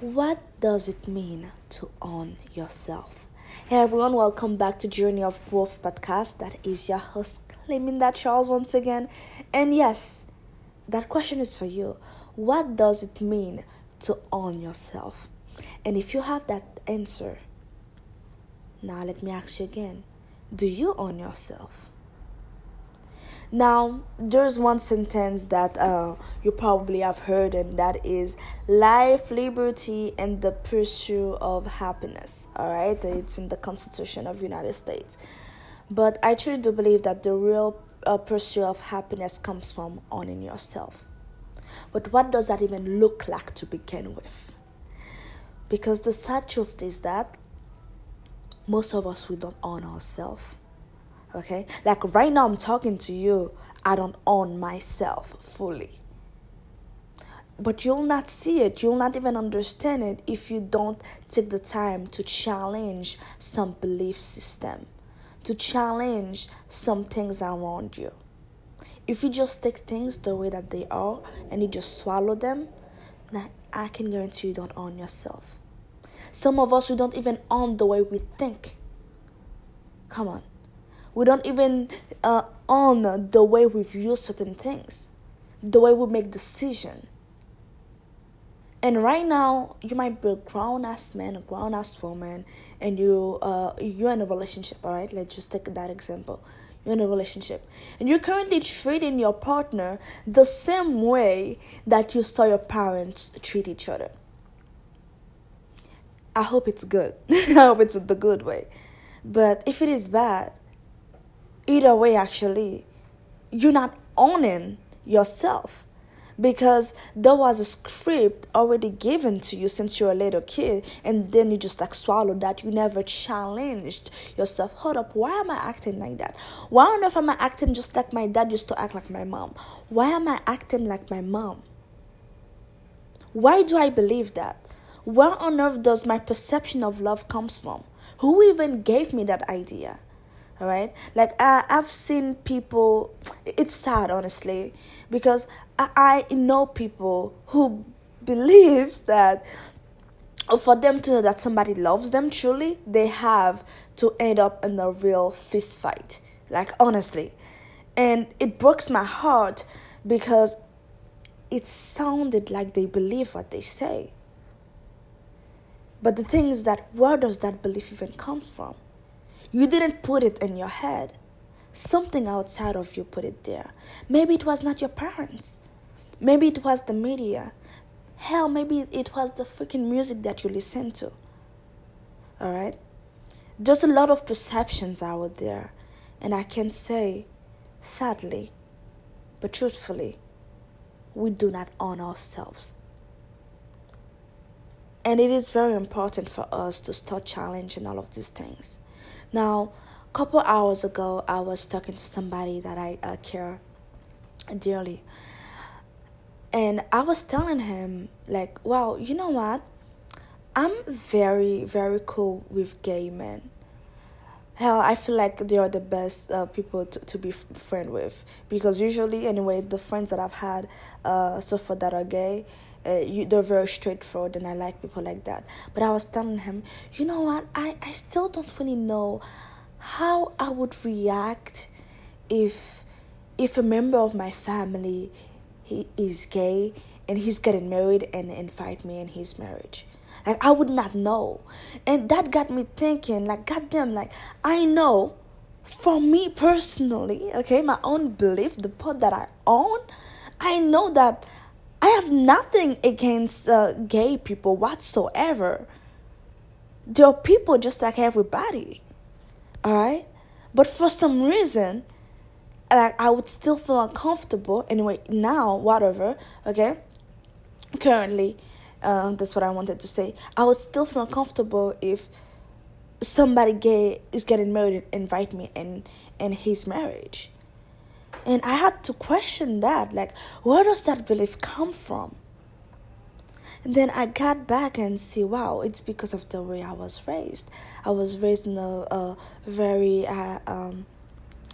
What does it mean to own yourself? Hey everyone, welcome back to Journey of Growth podcast. That is your host Cleminda Charles once again. And yes, that question is for you. What does it mean to own yourself? And if you have that answer, now let me ask you again. Do you own yourself? Now, there's one sentence that uh, you probably have heard, and that is life, liberty, and the pursuit of happiness. All right, it's in the Constitution of the United States. But I truly do believe that the real uh, pursuit of happiness comes from owning yourself. But what does that even look like to begin with? Because the sad truth is that most of us we don't own ourselves Okay? Like right now, I'm talking to you, I don't own myself fully. But you'll not see it, you'll not even understand it if you don't take the time to challenge some belief system, to challenge some things around you. If you just take things the way that they are and you just swallow them, I can guarantee you don't own yourself. Some of us, we don't even own the way we think. Come on we don't even uh, honor the way we view certain things, the way we make decision. And right now, you might be a grown ass man, a grown ass woman, and you uh you're in a relationship. All right, let's just take that example. You're in a relationship, and you're currently treating your partner the same way that you saw your parents treat each other. I hope it's good. I hope it's the good way. But if it is bad, either way actually you're not owning yourself because there was a script already given to you since you're a little kid and then you just like swallowed that. You never challenged yourself. Hold up why am i acting like that? Why on earth am i acting just like my dad used to act like my mom? Why am i acting like my mom? Why do i believe that? Where on earth does my perception of love comes from? Who even gave me that idea all right? Like I, i've seen people it's sad honestly because I, I know people who believes that for them to know that somebody loves them truly they have to end up in a real fist fight. Like honestly. And it breaks my heart because it sounded like they believe what they say. But the thing is that where does that belief even come from you didn't put it in your head. Something outside of you put it there. Maybe it was not your parents. Maybe it was the media. Hell, maybe it was the freaking music that you listen to. Alright? There's a lot of perceptions out there. And I can say, sadly, but truthfully, we do not own ourselves. And it is very important for us to start challenging all of these things. Now, a couple hours ago, I was talking to somebody that I uh, care dearly. And I was telling him, like, wow, you know what? I'm very, very cool with gay men. Hell, I feel like they are the best uh, people to, to be f- friend with because usually, anyway, the friends that I've had uh, so far that are gay, uh, you, they're very straightforward and I like people like that. But I was telling him, you know what? I, I still don't really know how I would react if if a member of my family he is gay and he's getting married and invite me in his marriage. Like I would not know. And that got me thinking, like goddamn, like I know for me personally, okay, my own belief, the part that I own, I know that I have nothing against uh, gay people whatsoever. They're people just like everybody. Alright? But for some reason, like I would still feel uncomfortable anyway now, whatever, okay? Currently, uh, that's what I wanted to say. I would still feel uncomfortable if somebody gay is getting married and invite me in in his marriage. And I had to question that like, where does that belief come from? And then I got back and see, wow, it's because of the way I was raised. I was raised in a, a very, uh, um,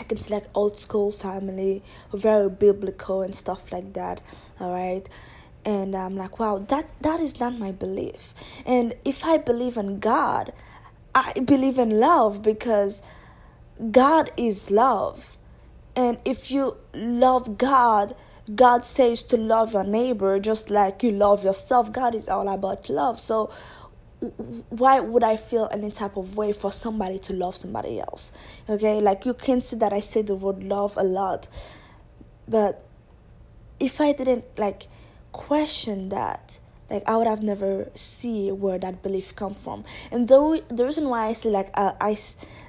I can say like old school family, very biblical and stuff like that. All right, and i'm like wow that that is not my belief and if i believe in god i believe in love because god is love and if you love god god says to love your neighbor just like you love yourself god is all about love so why would I feel any type of way for somebody to love somebody else? Okay, like you can see that I say the word love a lot, but if I didn't like question that, like I would have never see where that belief come from. And though the reason why I say like I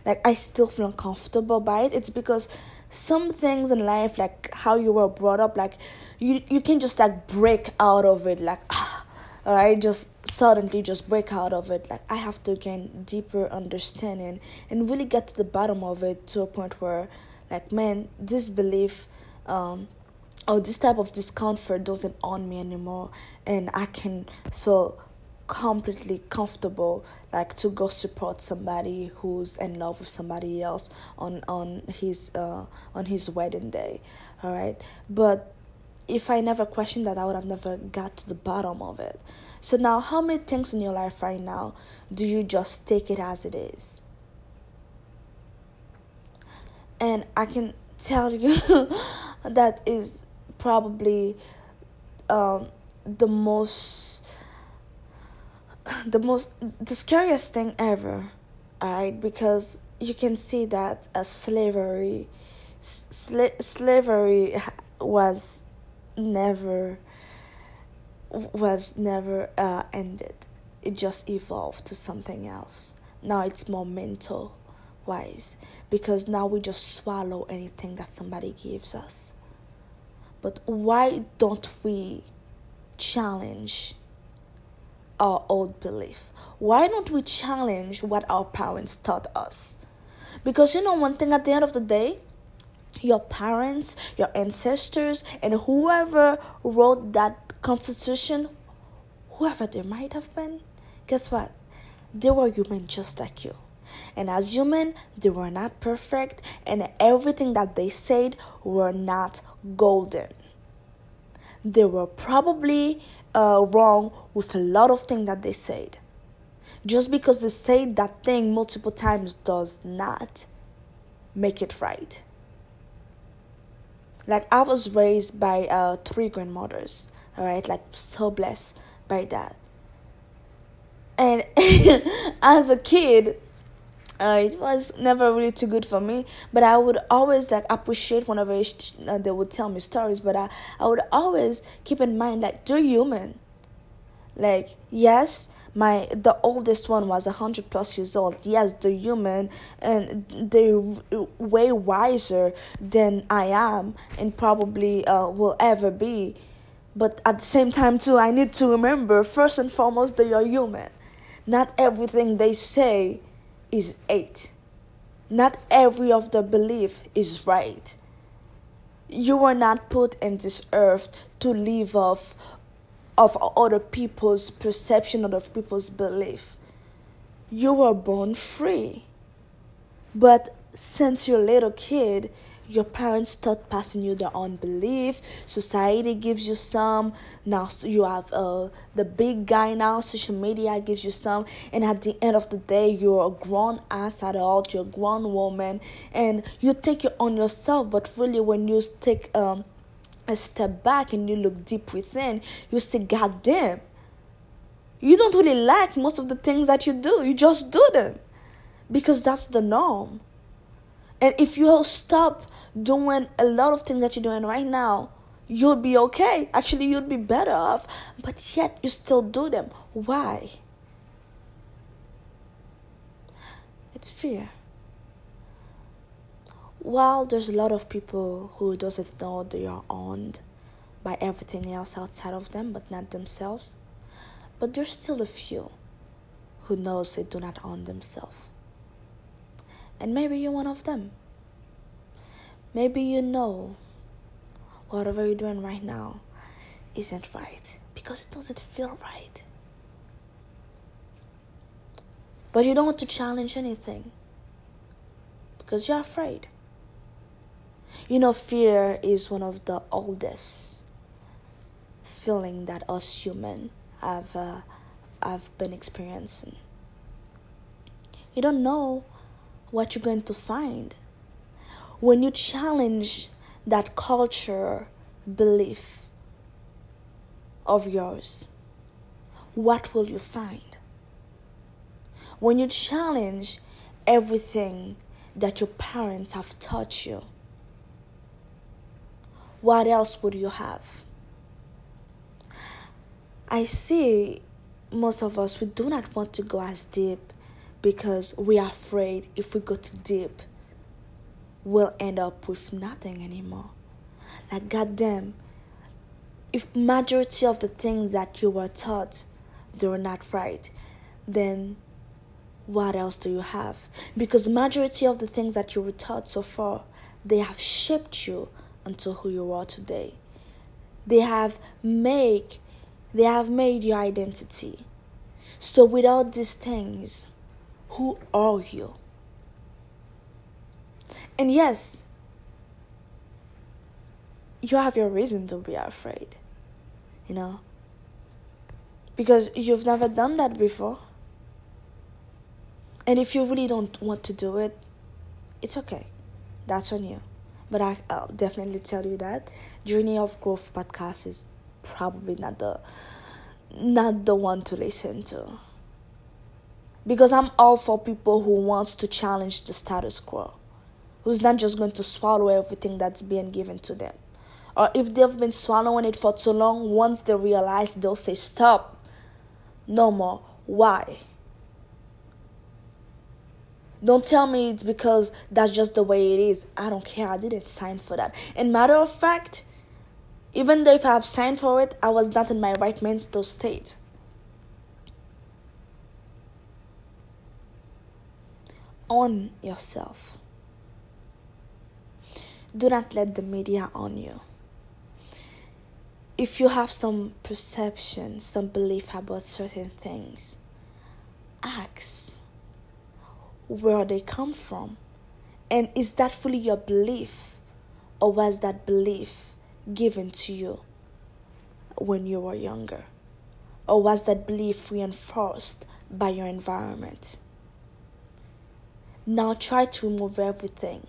like I still feel uncomfortable by it, it's because some things in life, like how you were brought up, like you you can just like break out of it, like ah, or I just suddenly just break out of it. Like I have to gain deeper understanding and really get to the bottom of it to a point where, like man, this belief. Um, oh this type of discomfort doesn't own me anymore and i can feel completely comfortable like to go support somebody who's in love with somebody else on on his uh on his wedding day all right but if i never questioned that i would have never got to the bottom of it. So now how many things in your life right now do you just take it as it is? And i can tell you that is probably um, the most the most the scariest thing ever right because you can see that a slavery sl- slavery was never was never uh, ended. It just evolved to something else. Now it's more mental wise because now we just swallow anything that somebody gives us. But why don't we challenge our old belief? Why don't we challenge what our parents taught us? Because you know, one thing at the end of the day, your parents, your ancestors, and whoever wrote that constitution, whoever they might have been, guess what? They were human just like you. And as human, they were not perfect, and everything that they said were not golden. They were probably uh, wrong with a lot of things that they said. Just because they said that thing multiple times does not make it right. Like I was raised by uh, three grandmothers, all right, like so blessed by that. And as a kid, uh, it was never really too good for me but i would always like appreciate whenever uh, they would tell me stories but I, I would always keep in mind like they're human? Like yes my the oldest one was 100 plus years old. Yes they're human? And they're way wiser than i am and probably uh, will ever be. But at the same time too i need to remember first and foremost they are human. Not everything they say is eight. Not every of the belief is right. You were not put in this earth to live off of other people's perception, other people's belief. You were born free. But since you're a little kid, your parents start passing you their own belief society gives you some. Now you have uh, the big guy now social media gives you some. And at the end of the day you're a grown ass adult you're a grown woman. And you take you're on yourself but really when you take um, a step back and you look deep within you say god damn you don't really like most of the things that you do. You just do them. Because that's the norm and if you stop doing a lot of things that you're doing right now, you'll be okay. Actually, you'll be better off. But yet, you still do them. Why? It's fear. While there's a lot of people who doesn't know they are owned by everything else outside of them, but not themselves, but there's still a few who knows they do not own themselves. And maybe you're one of them. Maybe you know whatever you're doing right now isn't right because it doesn't feel right. But you don't want to challenge anything because you're afraid. You know, fear is one of the oldest feeling that us human have uh, have been experiencing. You don't know what you're going to find when you challenge that culture belief of yours. What will you find? When you challenge everything that your parents have taught you, what else would you have? I see most of us, we do not want to go as deep because we are afraid if we go too deep, we'll end up with nothing anymore. Like, goddamn, if majority of the things that you were taught they were not right, then what else do you have? Because majority of the things that you were taught so far, they have shaped you until who you are today. They have made they have made your identity. So without these things, who are you? And yes, you have your reason to be afraid, you know, because you've never done that before. And if you really don't want to do it, it's okay. That's on you. But I, will definitely tell you that Journey of Growth podcast is probably not the not the one to listen to. Because I'm all for people who wants to challenge the status quo. Who's not just going to swallow everything that's being given to them. Or if they've been swallowing it for too long, once they realize they'll say stop. No more. Why? Don't tell me it's because that's just the way it is. I don't care. I didn't sign for that. And matter of fact, even though if I have signed for it, I was not in my right mental state. Own yourself. Do not let the media on you. If you have some perception, some belief about certain things, ask where they come from. And is that fully your belief? Or was that belief given to you when you were younger? Or was that belief reinforced by your environment? Now try to remove everything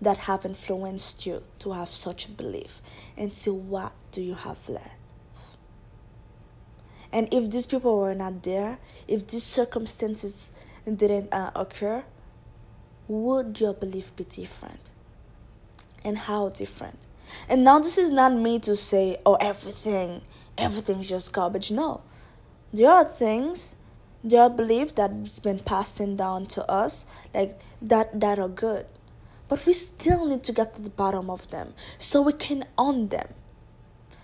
that have influenced you to have such a belief and see what do you have left. And if these people were not there, if these circumstances didn't uh, occur, would your belief be different? And how different? And now this is not me to say, oh, everything, everything's just garbage. No. There are things, there are beliefs that's been passing down to us, like that that are good. But we still need to get to the bottom of them so we can own them.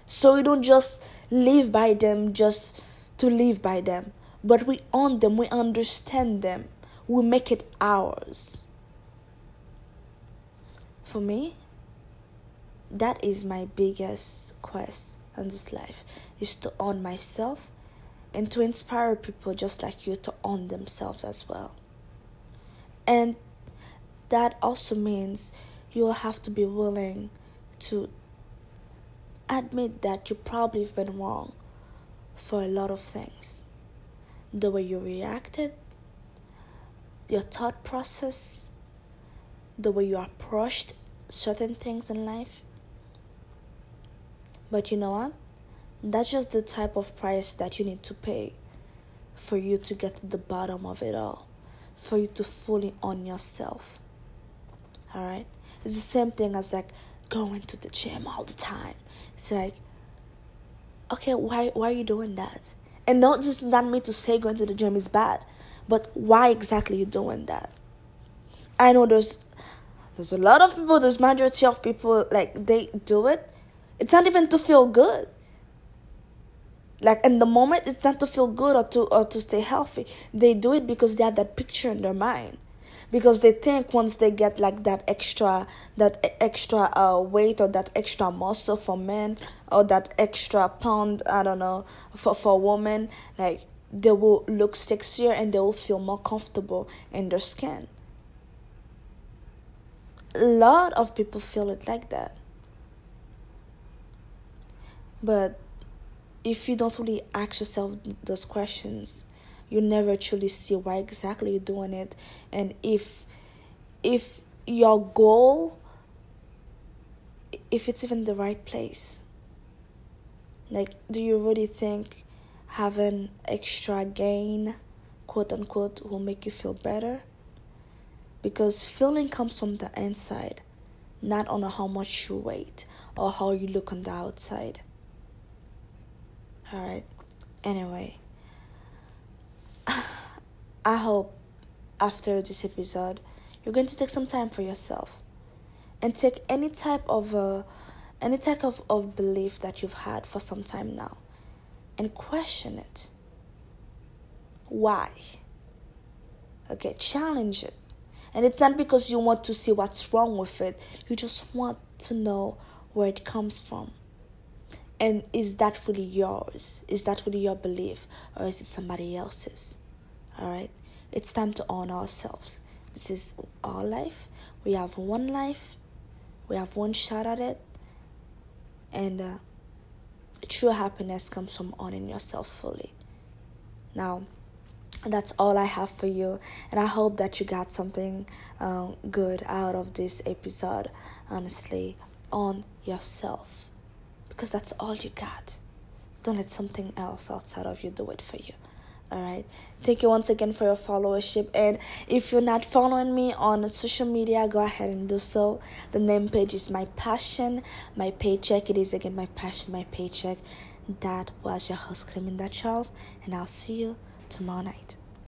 So we don't just live by them just to live by them but we own them, we understand them, we make it ours. For me, that is my biggest quest in this life is to own myself and to inspire people just like you to own themselves as well. And that also means you will have to be willing to admit that you probably have been wrong for a lot of things the way you reacted, your thought process, the way you approached certain things in life. But you know what? That's just the type of price that you need to pay for you to get to the bottom of it all, for you to fully own yourself. Alright? It's the same thing as like going to the gym all the time. It's like, okay, why, why are you doing that? And not just not me to say going to the gym is bad, but why exactly you doing that? I know there's there's a lot of people, there's majority of people like they do it. It's not even to feel good. Like in the moment, it's not to feel good or to or to stay healthy. They do it because they have that picture in their mind because they think once they get like that extra that extra uh, weight or that extra muscle for men or that extra pound i don't know for for women like they will look sexier and they will feel more comfortable in their skin a lot of people feel it like that but if you don't really ask yourself those questions, you never truly see why exactly you're doing it, and if if your goal if it's even the right place. Like, do you really think having extra gain, quote unquote, will make you feel better? Because feeling comes from the inside, not on how much you weight or how you look on the outside. Alright, anyway, I hope after this episode you're going to take some time for yourself and take any type of uh, any type of, of belief that you've had for some time now and question it. Why? Okay, challenge it. And it's not because you want to see what's wrong with it, you just want to know where it comes from. And is that fully yours? Is that fully your belief? Or is it somebody else's? Alright? It's time to own ourselves. This is our life. We have one life we have one shot at it, and uh, true happiness comes from owning yourself fully. Now, that's all I have for you, and I hope that you got something um, good out of this episode. Honestly, on yourself because that's all you got. Don't let something else outside of you do it for you. All right. Thank you once again for your followership. And if you're not following me on social media, go ahead and do so. The name page is My Passion, My Paycheck. It is again My Passion, My Paycheck. That was your host, Cleminda Charles. And I'll see you tomorrow night.